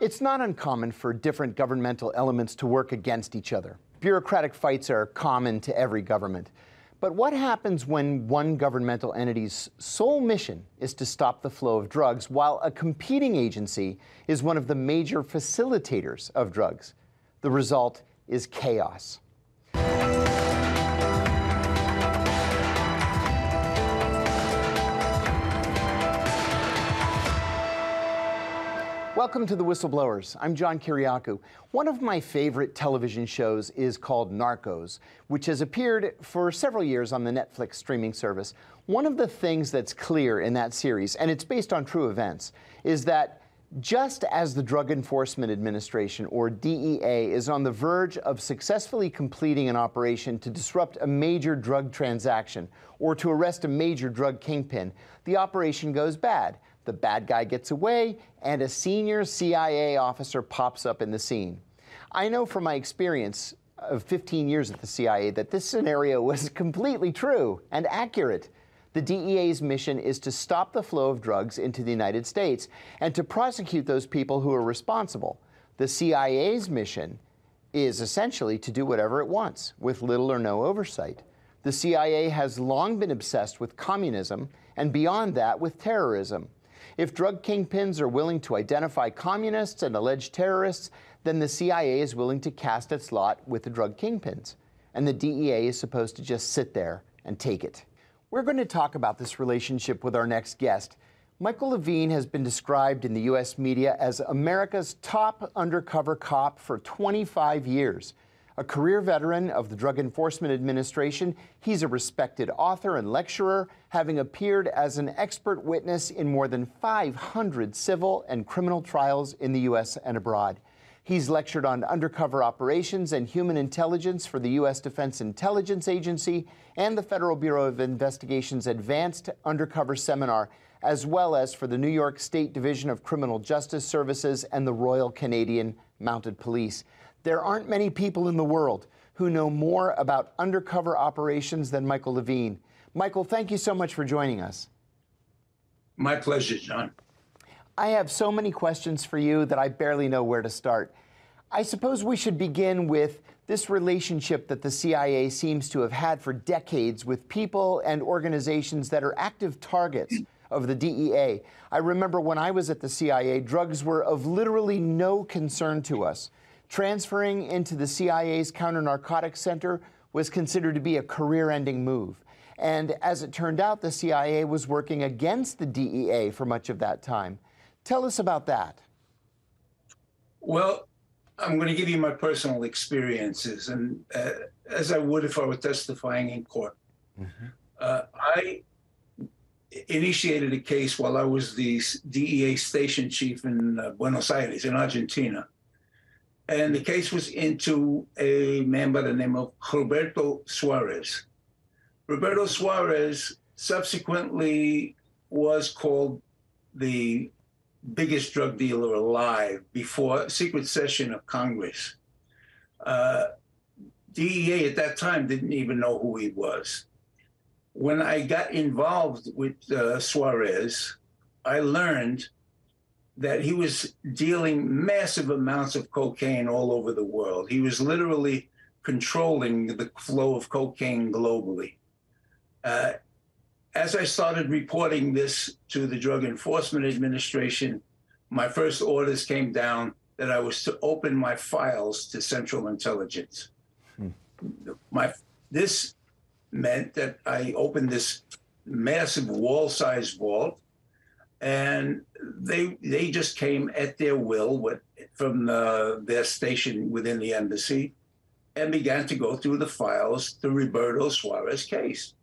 It's not uncommon for different governmental elements to work against each other. Bureaucratic fights are common to every government. But what happens when one governmental entity's sole mission is to stop the flow of drugs, while a competing agency is one of the major facilitators of drugs? The result is chaos. Welcome to the Whistleblowers. I'm John Kiriakou. One of my favorite television shows is called Narcos, which has appeared for several years on the Netflix streaming service. One of the things that's clear in that series, and it's based on true events, is that just as the Drug Enforcement Administration, or DEA, is on the verge of successfully completing an operation to disrupt a major drug transaction or to arrest a major drug kingpin, the operation goes bad the bad guy gets away, and a senior CIA officer pops up in the scene. I know from my experience of 15 years at the CIA that this scenario was completely true and accurate. The DEA's mission is to stop the flow of drugs into the United States and to prosecute those people who are responsible. The CIA's mission is essentially to do whatever it wants with little or no oversight. The CIA has long been obsessed with communism and beyond that with terrorism. If drug kingpins are willing to identify communists and alleged terrorists, then the CIA is willing to cast its lot with the drug kingpins. And the DEA is supposed to just sit there and take it. We're going to talk about this relationship with our next guest. Michael Levine has been described in the U.S. media as America's top undercover cop for 25 years. A career veteran of the Drug Enforcement Administration, he's a respected author and lecturer, having appeared as an expert witness in more than 500 civil and criminal trials in the U.S. and abroad. He's lectured on undercover operations and human intelligence for the U.S. Defense Intelligence Agency and the Federal Bureau of Investigation's Advanced Undercover Seminar, as well as for the New York State Division of Criminal Justice Services and the Royal Canadian Mounted Police. There aren't many people in the world who know more about undercover operations than Michael Levine. Michael, thank you so much for joining us. My pleasure, John. I have so many questions for you that I barely know where to start. I suppose we should begin with this relationship that the CIA seems to have had for decades with people and organizations that are active targets of the DEA. I remember when I was at the CIA, drugs were of literally no concern to us. Transferring into the CIA's counter narcotics center was considered to be a career ending move. And as it turned out, the CIA was working against the DEA for much of that time. Tell us about that. Well, I'm going to give you my personal experiences, and uh, as I would if I were testifying in court. Mm-hmm. Uh, I initiated a case while I was the DEA station chief in uh, Buenos Aires, in Argentina and the case was into a man by the name of Roberto Suarez. Roberto Suarez subsequently was called the biggest drug dealer alive before a secret session of Congress. Uh, DEA at that time didn't even know who he was. When I got involved with uh, Suarez, I learned that he was dealing massive amounts of cocaine all over the world. He was literally controlling the flow of cocaine globally. Uh, as I started reporting this to the Drug Enforcement Administration, my first orders came down that I was to open my files to Central Intelligence. Hmm. My this meant that I opened this massive wall-sized vault and they they just came at their will with, from the, their station within the embassy and began to go through the files the Roberto Suarez case.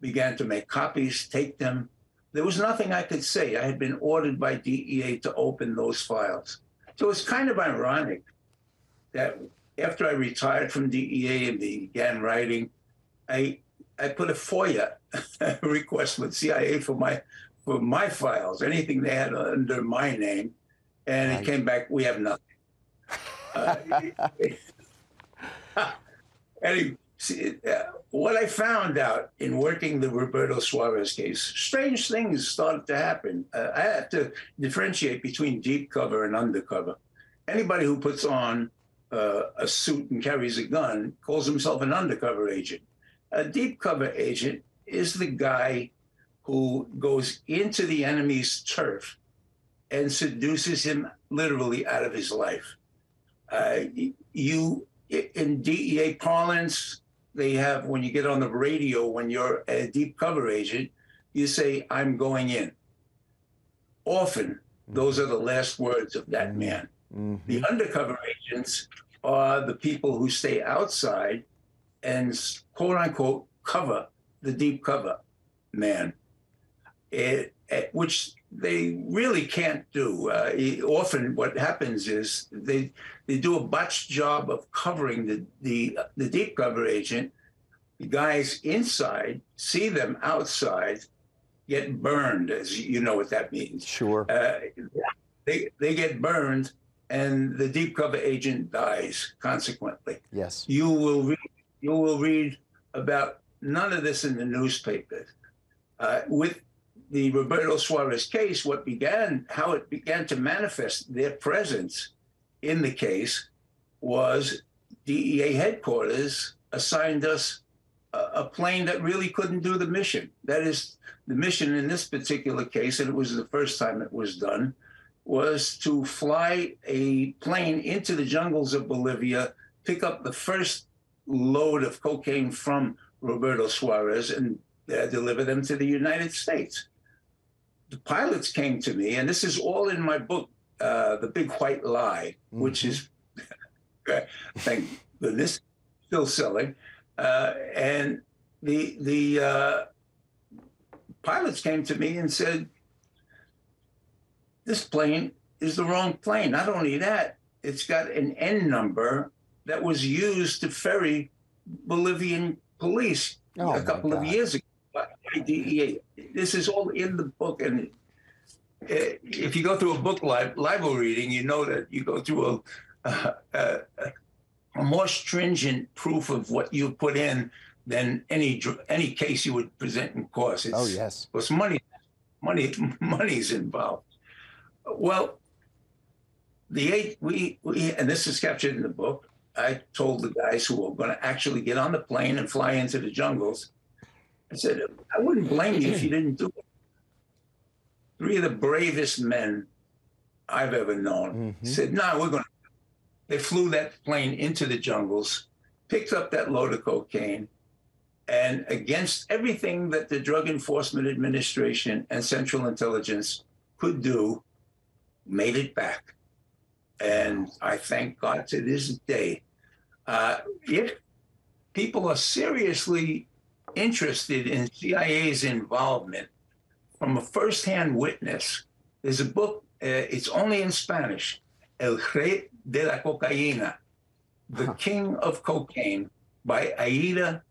Began to make copies, take them. There was nothing I could say. I had been ordered by DEA to open those files. So it's kind of ironic that after I retired from DEA and began writing, I I put a FOIA request with CIA for my for my files, anything they had under my name, and right. it came back, we have nothing. Uh, anyway, see, uh, what I found out in working the Roberto Suarez case, strange things started to happen. Uh, I had to differentiate between deep cover and undercover. anybody who puts on uh, a suit and carries a gun calls himself an undercover agent. A deep cover agent is the guy who goes into the enemy's turf and seduces him literally out of his life. Uh, you, in DEA parlance, they have when you get on the radio when you're a deep cover agent, you say, "I'm going in." Often, those are the last words of that man. Mm-hmm. The undercover agents are the people who stay outside and quote unquote cover the deep cover man, it, it, which they really can't do. Uh, often, what happens is they they do a botched job of covering the the, the deep cover agent. The guys inside see them outside get burned, as you know what that means. Sure. Uh, they they get burned, and the deep cover agent dies consequently. Yes. You will read. You will read about none of this in the newspapers. Uh, with the Roberto Suarez case, what began, how it began to manifest their presence in the case was DEA headquarters assigned us a, a plane that really couldn't do the mission. That is, the mission in this particular case, and it was the first time it was done, was to fly a plane into the jungles of Bolivia, pick up the first load of cocaine from Roberto Suarez and uh, deliver them to the United States. The pilots came to me, and this is all in my book, uh, The Big White Lie, mm-hmm. which is, thank goodness, still selling. Uh, and the the uh, pilots came to me and said, "This plane is the wrong plane. Not only that, it's got an N number that was used to ferry Bolivian police oh a couple of years ago IDEA. This is all in the book, and uh, if you go through a book li- libel reading, you know that you go through a, a, a, a, more stringent proof of what you put in than any any case you would present in court. It's, oh yes, because money, money, money's involved. Well, the eight we we and this is captured in the book. I told the guys who were going to actually get on the plane and fly into the jungles, I said, I wouldn't blame you if you didn't do it. Three of the bravest men I've ever known mm-hmm. said, No, we're going to. They flew that plane into the jungles, picked up that load of cocaine, and against everything that the Drug Enforcement Administration and Central Intelligence could do, made it back. And I thank God to this day. Uh, if people are seriously interested in CIA's involvement from a firsthand witness, there's a book, uh, it's only in Spanish, El Rey de la Cocaína, The huh. King of Cocaine by Ayda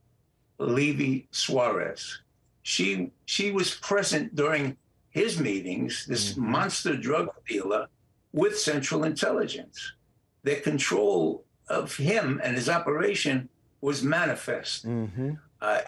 Levy Suarez. She, she was present during his meetings, this mm-hmm. monster drug dealer with Central Intelligence. Their control of him and his operation was manifest. Mm-hmm. Uh,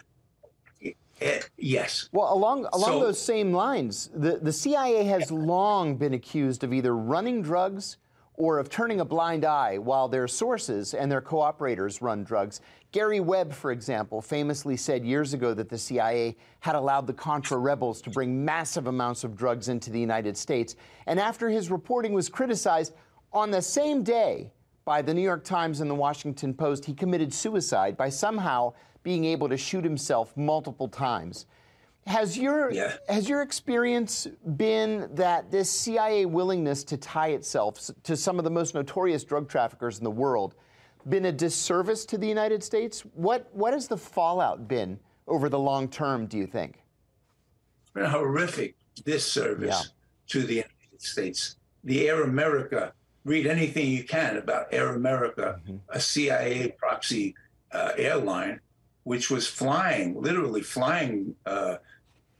uh, yes. Well, along along so, those same lines, the, the CIA has yeah. long been accused of either running drugs or of turning a blind eye while their sources and their cooperators run drugs. Gary Webb, for example, famously said years ago that the CIA had allowed the Contra rebels to bring massive amounts of drugs into the United States. And after his reporting was criticized, on the same day by the New York Times and the Washington Post, he committed suicide by somehow being able to shoot himself multiple times. Has your yeah. has your experience been that this CIA willingness to tie itself to some of the most notorious drug traffickers in the world been a disservice to the United States? What what has the fallout been over the long term? Do you think? It's been a horrific disservice yeah. to the United States. The Air America. Read anything you can about Air America, mm-hmm. a CIA proxy uh, airline which was flying, literally flying uh,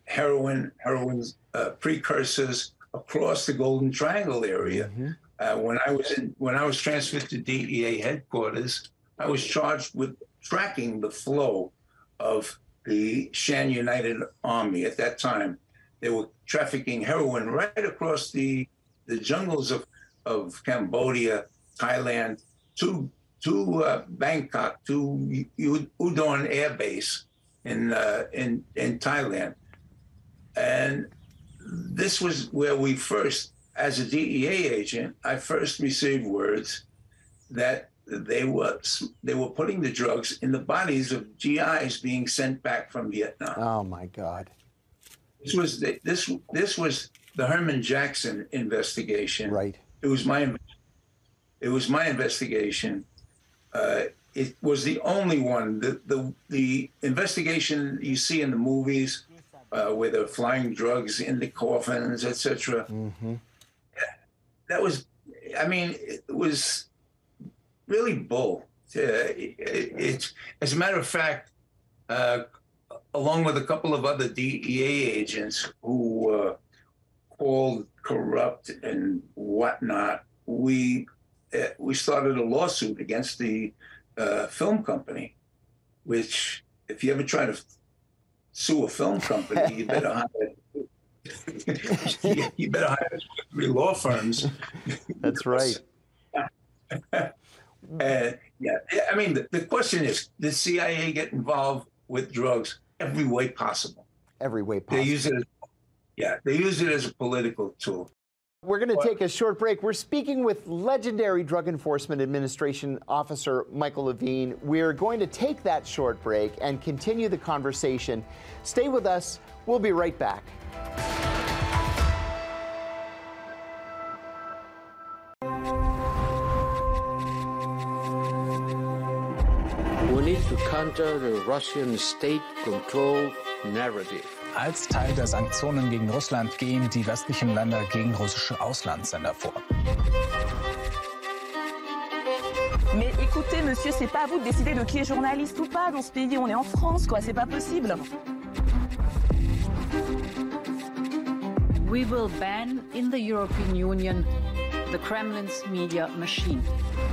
heroin, heroin uh, precursors across the Golden Triangle area. Mm-hmm. Uh, when I was in, when I was transferred to DEA headquarters, I was charged with tracking the flow of the Shan United Army. At that time, they were trafficking heroin right across the the jungles of of Cambodia Thailand to to uh, Bangkok to Udon Air Base in uh, in in Thailand, and this was where we first, as a DEA agent, I first received words that they were they were putting the drugs in the bodies of GIs being sent back from Vietnam. Oh my God! This was the, this this was the Herman Jackson investigation. Right. It was my it was my investigation. Uh, it was the only one. The the the investigation you see in the movies uh, where they're flying drugs in the coffins, etc. Mm-hmm. That was, I mean, it was really bull. Uh, it, it, as a matter of fact, uh, along with a couple of other DEA agents who uh, called corrupt and whatnot, we uh, we started a lawsuit against the uh, film company, which if you ever try to sue a film company, you better hire you better hire three law firms. That's right. uh, yeah, I mean, the, the question is: Did CIA get involved with drugs every way possible? Every way possible. They use it. As, yeah, they use it as a political tool. We're going to take a short break. We're speaking with legendary Drug Enforcement Administration Officer Michael Levine. We're going to take that short break and continue the conversation. Stay with us. We'll be right back. We need to counter the Russian state control narrative. Als Teil der Sanktionen gegen Russland gehen die westlichen Länder gegen russische Auslandssender vor. Mais écoutez, monsieur, c'est pas à vous de décider de qui est journaliste ou pas dans ce pays. On est en France, quoi. C'est pas possible. We will ban in the European Union the Kremlin's media machine.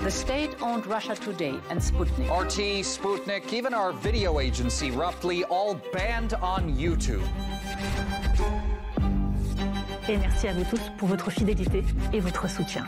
The state-owned Russia Today and Sputnik. RT, Sputnik, even our video agency, roughly all banned on YouTube. Et merci à vous tous pour votre fidélité et votre soutien.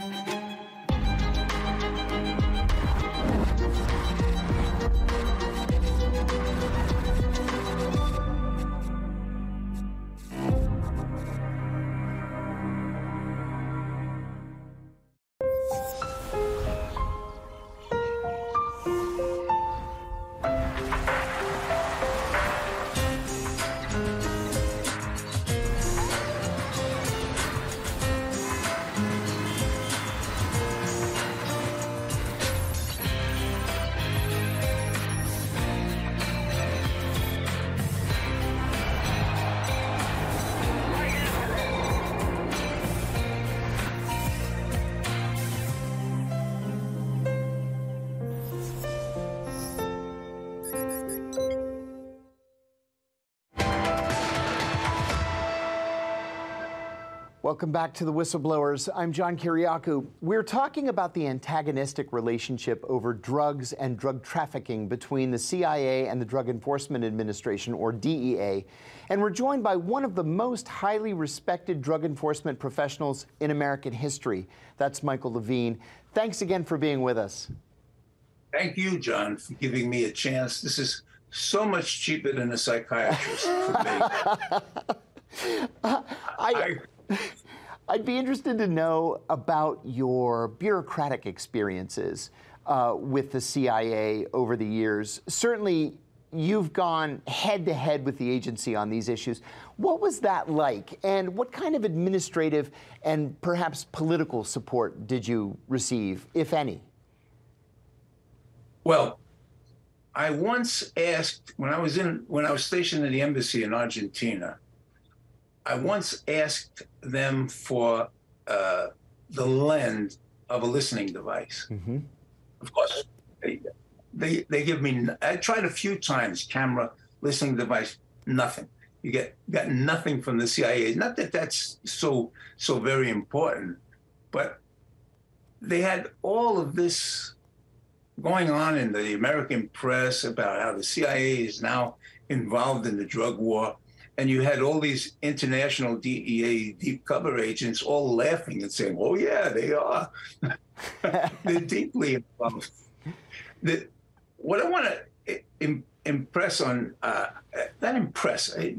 Welcome back to the Whistleblowers. I'm John Kiriakou. We're talking about the antagonistic relationship over drugs and drug trafficking between the CIA and the Drug Enforcement Administration, or DEA. And we're joined by one of the most highly respected drug enforcement professionals in American history. That's Michael Levine. Thanks again for being with us. Thank you, John, for giving me a chance. This is so much cheaper than a psychiatrist for me. I, I I'd be interested to know about your bureaucratic experiences uh, with the CIA over the years. Certainly, you've gone head to head with the agency on these issues. What was that like? And what kind of administrative and perhaps political support did you receive, if any? Well, I once asked when I was in when I was stationed at the embassy in Argentina, I once asked them for uh, the lens of a listening device. Mm-hmm. Of course, they, they, they give me. I tried a few times camera listening device, nothing. You get got nothing from the CIA. Not that that's so so very important, but they had all of this going on in the American press about how the CIA is now involved in the drug war and you had all these international DEA deep cover agents all laughing and saying, "Oh yeah, they are. They're deeply involved." The, what I want to Im- impress on uh, not impress. I,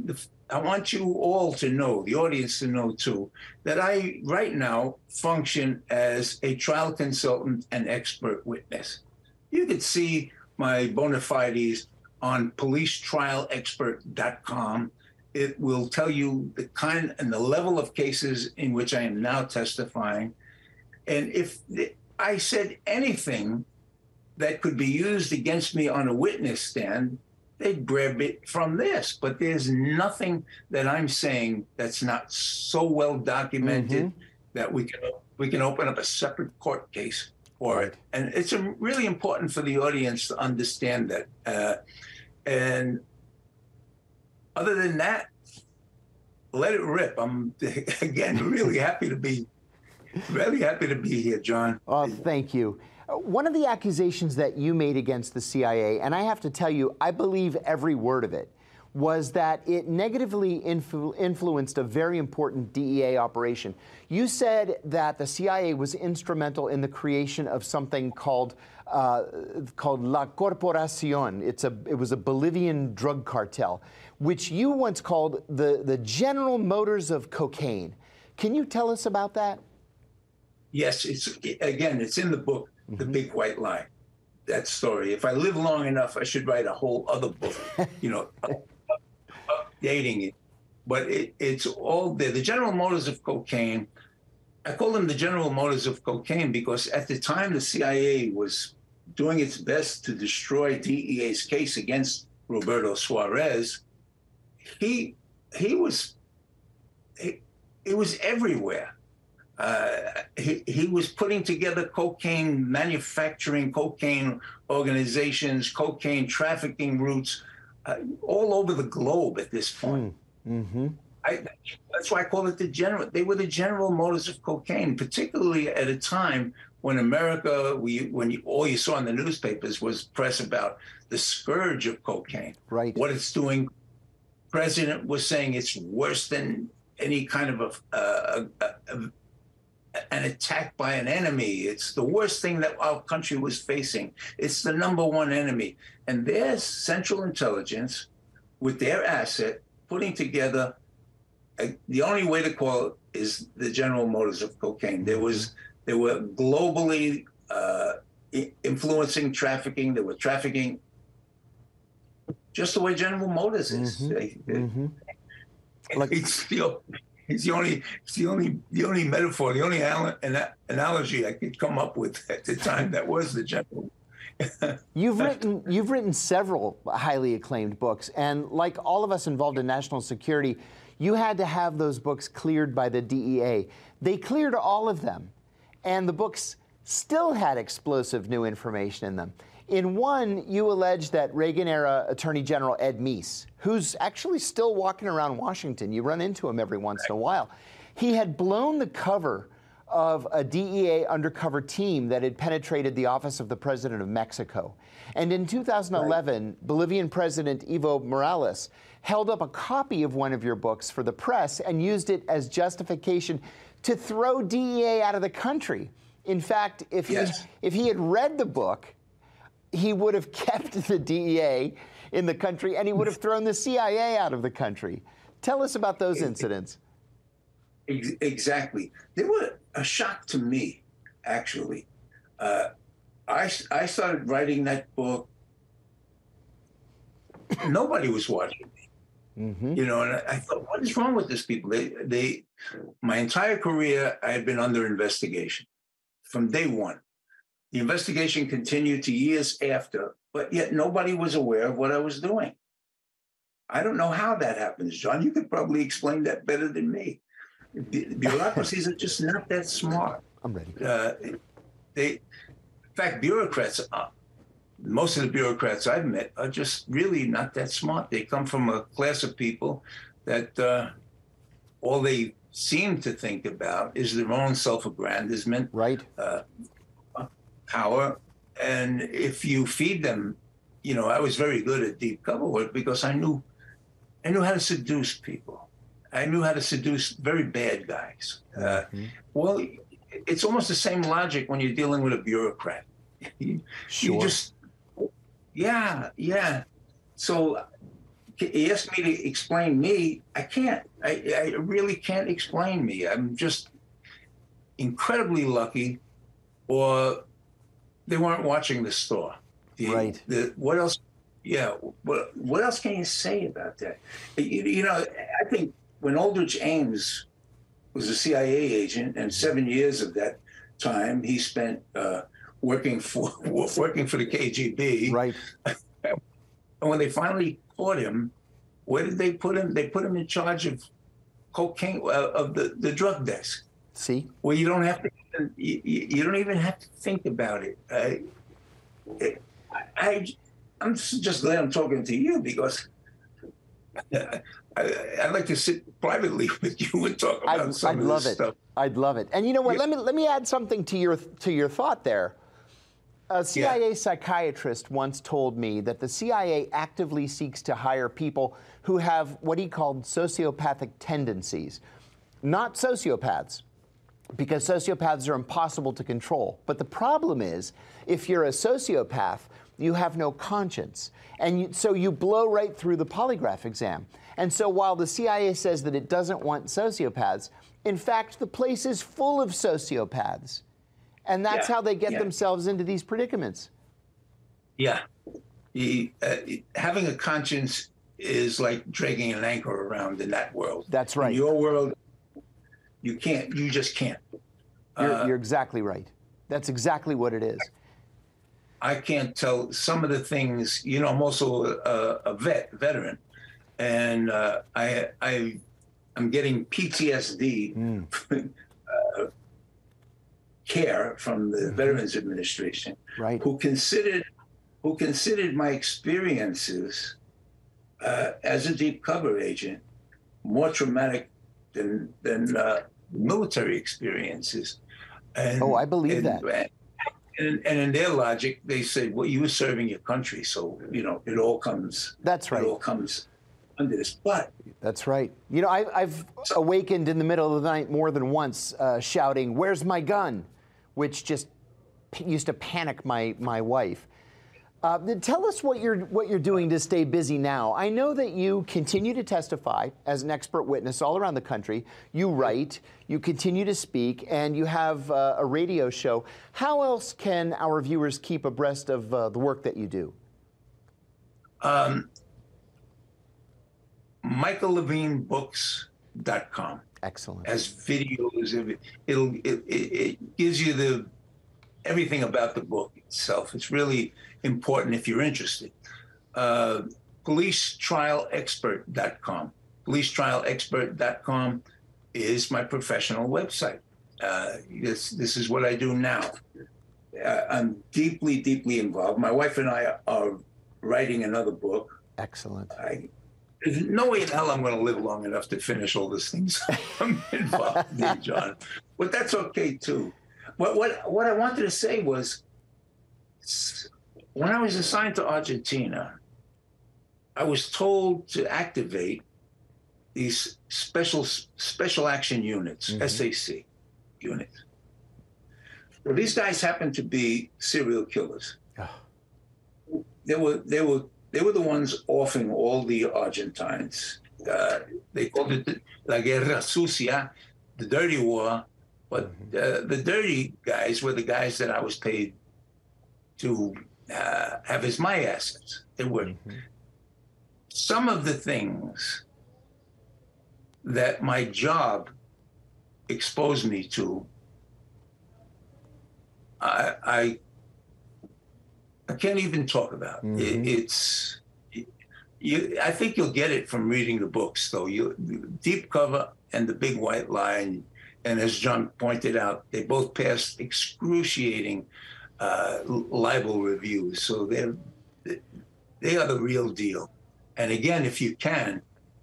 I want you all to know, the audience to know too, that I right now function as a trial consultant and expert witness. You could see my bona fides on policetrialexpert.com. It will tell you the kind and the level of cases in which I am now testifying. And if I said anything that could be used against me on a witness stand, they'd grab it from this. But there's nothing that I'm saying that's not so well documented mm-hmm. that we can we can open up a separate court case for it. And it's really important for the audience to understand that. Uh, and other than that, let it rip. I'm again really happy to be really happy to be here, John. Oh, thank you. One of the accusations that you made against the CIA, and I have to tell you, I believe every word of it, was that it negatively influ- influenced a very important DEA operation. You said that the CIA was instrumental in the creation of something called uh, called La Corporacion. It's a it was a Bolivian drug cartel, which you once called the the General Motors of cocaine. Can you tell us about that? Yes, it's again, it's in the book, mm-hmm. The Big White Lie. That story. If I live long enough, I should write a whole other book. you know dating it. But it, it's all there. The General Motors of cocaine, I call them the General Motors of cocaine because at the time the CIA was doing its best to destroy DEA's case against Roberto Suarez, he he was he, it was everywhere. Uh, he, he was putting together cocaine manufacturing, cocaine organizations, cocaine trafficking routes uh, all over the globe at this point. Mm. Mm-hmm. I, that's why I call it the general. They were the General Motors of cocaine, particularly at a time when America, we, when you, all you saw in the newspapers was press about the scourge of cocaine. Right. What it's doing. President was saying it's worse than any kind of a, a, a, an attack by an enemy. It's the worst thing that our country was facing. It's the number one enemy. And their Central Intelligence, with their asset, putting together a, the only way to call it is the General Motors of cocaine. There was they were globally uh, influencing trafficking. They were trafficking just the way General Motors is. Mm-hmm. They, they, mm-hmm. Like, it's, you know, it's the only, it's the only, the only metaphor, the only al- an- analogy I could come up with at the time that was the general. you've written, you've written several highly acclaimed books, and like all of us involved in national security, you had to have those books cleared by the DEA. They cleared all of them, and the books still had explosive new information in them. In one, you allege that Reagan era Attorney General Ed Meese, who's actually still walking around Washington, you run into him every once in a while, he had blown the cover of a DEA undercover team that had penetrated the office of the president of Mexico. And in 2011, right. Bolivian President Evo Morales held up a copy of one of your books for the press and used it as justification to throw DEA out of the country. In fact, if, yes. he, if he had read the book, he would have kept the DEA in the country and he would have thrown the CIA out of the country. Tell us about those incidents. Exactly. They were a shock to me, actually. Uh, I, I started writing that book. Nobody was watching me. Mm-hmm. You know, and I, I thought, what is wrong with these people? They, they, my entire career, I had been under investigation from day one. The investigation continued to years after, but yet nobody was aware of what I was doing. I don't know how that happens, John. You could probably explain that better than me. Bureaucracies are just not that smart. I'm ready. Uh, they, in fact, bureaucrats, uh, most of the bureaucrats I've met are just really not that smart. They come from a class of people that uh, all they seem to think about is their own self-aggrandizement. Right. Uh, power. And if you feed them, you know, I was very good at deep cover work because I knew I knew how to seduce people. I knew how to seduce very bad guys. Uh, well, it's almost the same logic when you're dealing with a bureaucrat. you, Sure. you just, yeah, yeah. So he asked me to explain me. I can't. I, I really can't explain me. I'm just incredibly lucky, or they weren't watching the store. The- Right. The, what else? Yeah. What What else can you say about that? You, you know, I think when Aldrich Ames was a CIA agent, and seven years of that time he spent uh, working for working for the KGB. Right. And when they finally caught him, where did they put him? They put him in charge of cocaine uh, of the, the drug desk, See? well, you don't have to you, you you don't even have to think about it. I, I, I'm just glad I'm talking to you because. I, I'd like to sit privately with you and talk about I'd, some I'd of love this it. stuff. I'd love it. And you know what? Yeah. Let me let me add something to your to your thought there. A CIA psychiatrist once told me that the CIA actively seeks to hire people who have what he called sociopathic tendencies, not sociopaths, because sociopaths are impossible to control. But the problem is, if you're a sociopath, you have no conscience. And you, so you blow right through the polygraph exam. And so while the CIA says that it doesn't want sociopaths, in fact, the place is full of sociopaths. And that's Yeah, how they get yeah. themselves into these predicaments. Yeah. You, uh, having a conscience is like dragging an anchor around in that world. That's right. In your world, you can't, you just can't. You're, Uh, you're exactly right. That's exactly what it is. I can't tell some of the things, you know, I'm also a, a vet, veteran, and uh, I, I, I'm getting PTSD uh, care from the Veterans Administration. Right. who considered who considered my experiences uh, as a deep cover agent more traumatic than than uh, military experiences. And, Oh, I believe and, that. And, and in their logic, they said, "Well, you were serving your country, so you know it all comes. That's right. It all comes under this." But That's right. You know, I, I've awakened in the middle of the night more than once, uh, shouting, "Where's my gun?" which just p- used to panic my my wife. Uh, tell us what you're what you're doing to stay busy now. I know that you continue to testify as an expert witness all around the country. You write, you continue to speak, and you have uh, a radio show. How else can our viewers keep abreast of uh, the work that you do? um, MichaelLevineBooks.com. Excellent. As videos it. It'll it, it, it gives you the everything about the book itself. It's really important if you're interested. Uh, PoliceTrialExpert.com. PoliceTrialExpert.com is my professional website. Uh, this this is what I do now. Uh, I'm deeply, deeply involved. My wife and I are writing another book. Excellent. I, there's no way in hell I'm going to live long enough to finish all these things I'm involved in, John. But that's okay too. What what what I wanted to say was, when I was assigned to Argentina, I was told to activate these special special action units, SAC units. Well, these guys happened to be serial killers. They were they were they were the ones offing all the Argentines. Uh, they called it La Guerra Sucia, the dirty war. But uh, the dirty guys were the guys that I was paid to uh, have as my assets. They were some of the things that my job exposed me to. I, I I can't even talk about. It, it's you. I think you'll get it from reading the books, though. You deep cover and the big white lie, and as John pointed out, they both passed excruciating uh, libel reviews. So they're they are the real deal. And again, if you can,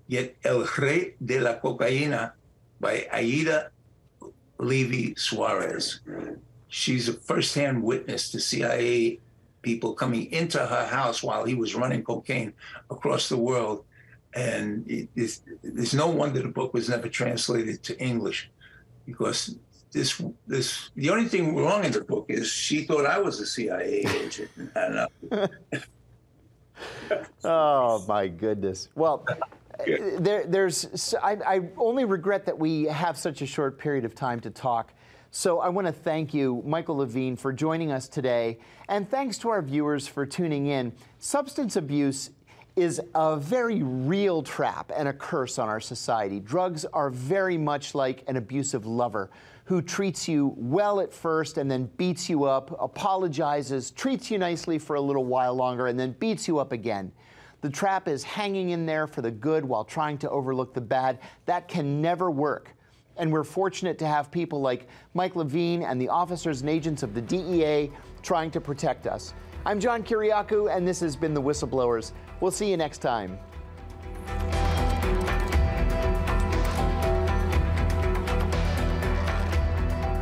get El Rey de la Cocaína by Ayda Levy Suarez. She's a firsthand witness to CIA people coming into her house while he was running cocaine across the world. And it there's no wonder the book was never translated to English because this this the only thing wrong in the book is she thought I was a CIA agent. Oh my goodness. Well, there, there's I, I only regret that we have such a short period of time to talk. So I want to thank you, Michael Levine, for joining us today. And thanks to our viewers for tuning in. Substance abuse is a very real trap and a curse on our society. Drugs are very much like an abusive lover who treats you well at first and then beats you up, apologizes, treats you nicely for a little while longer, and then beats you up again. The trap is hanging in there for the good while trying to overlook the bad. That can never work. And we're fortunate to have people like Mike Levine and the officers and agents of the DEA trying to protect us. I'm John Kiriakou, and this has been The Whistleblowers. We'll see you next time.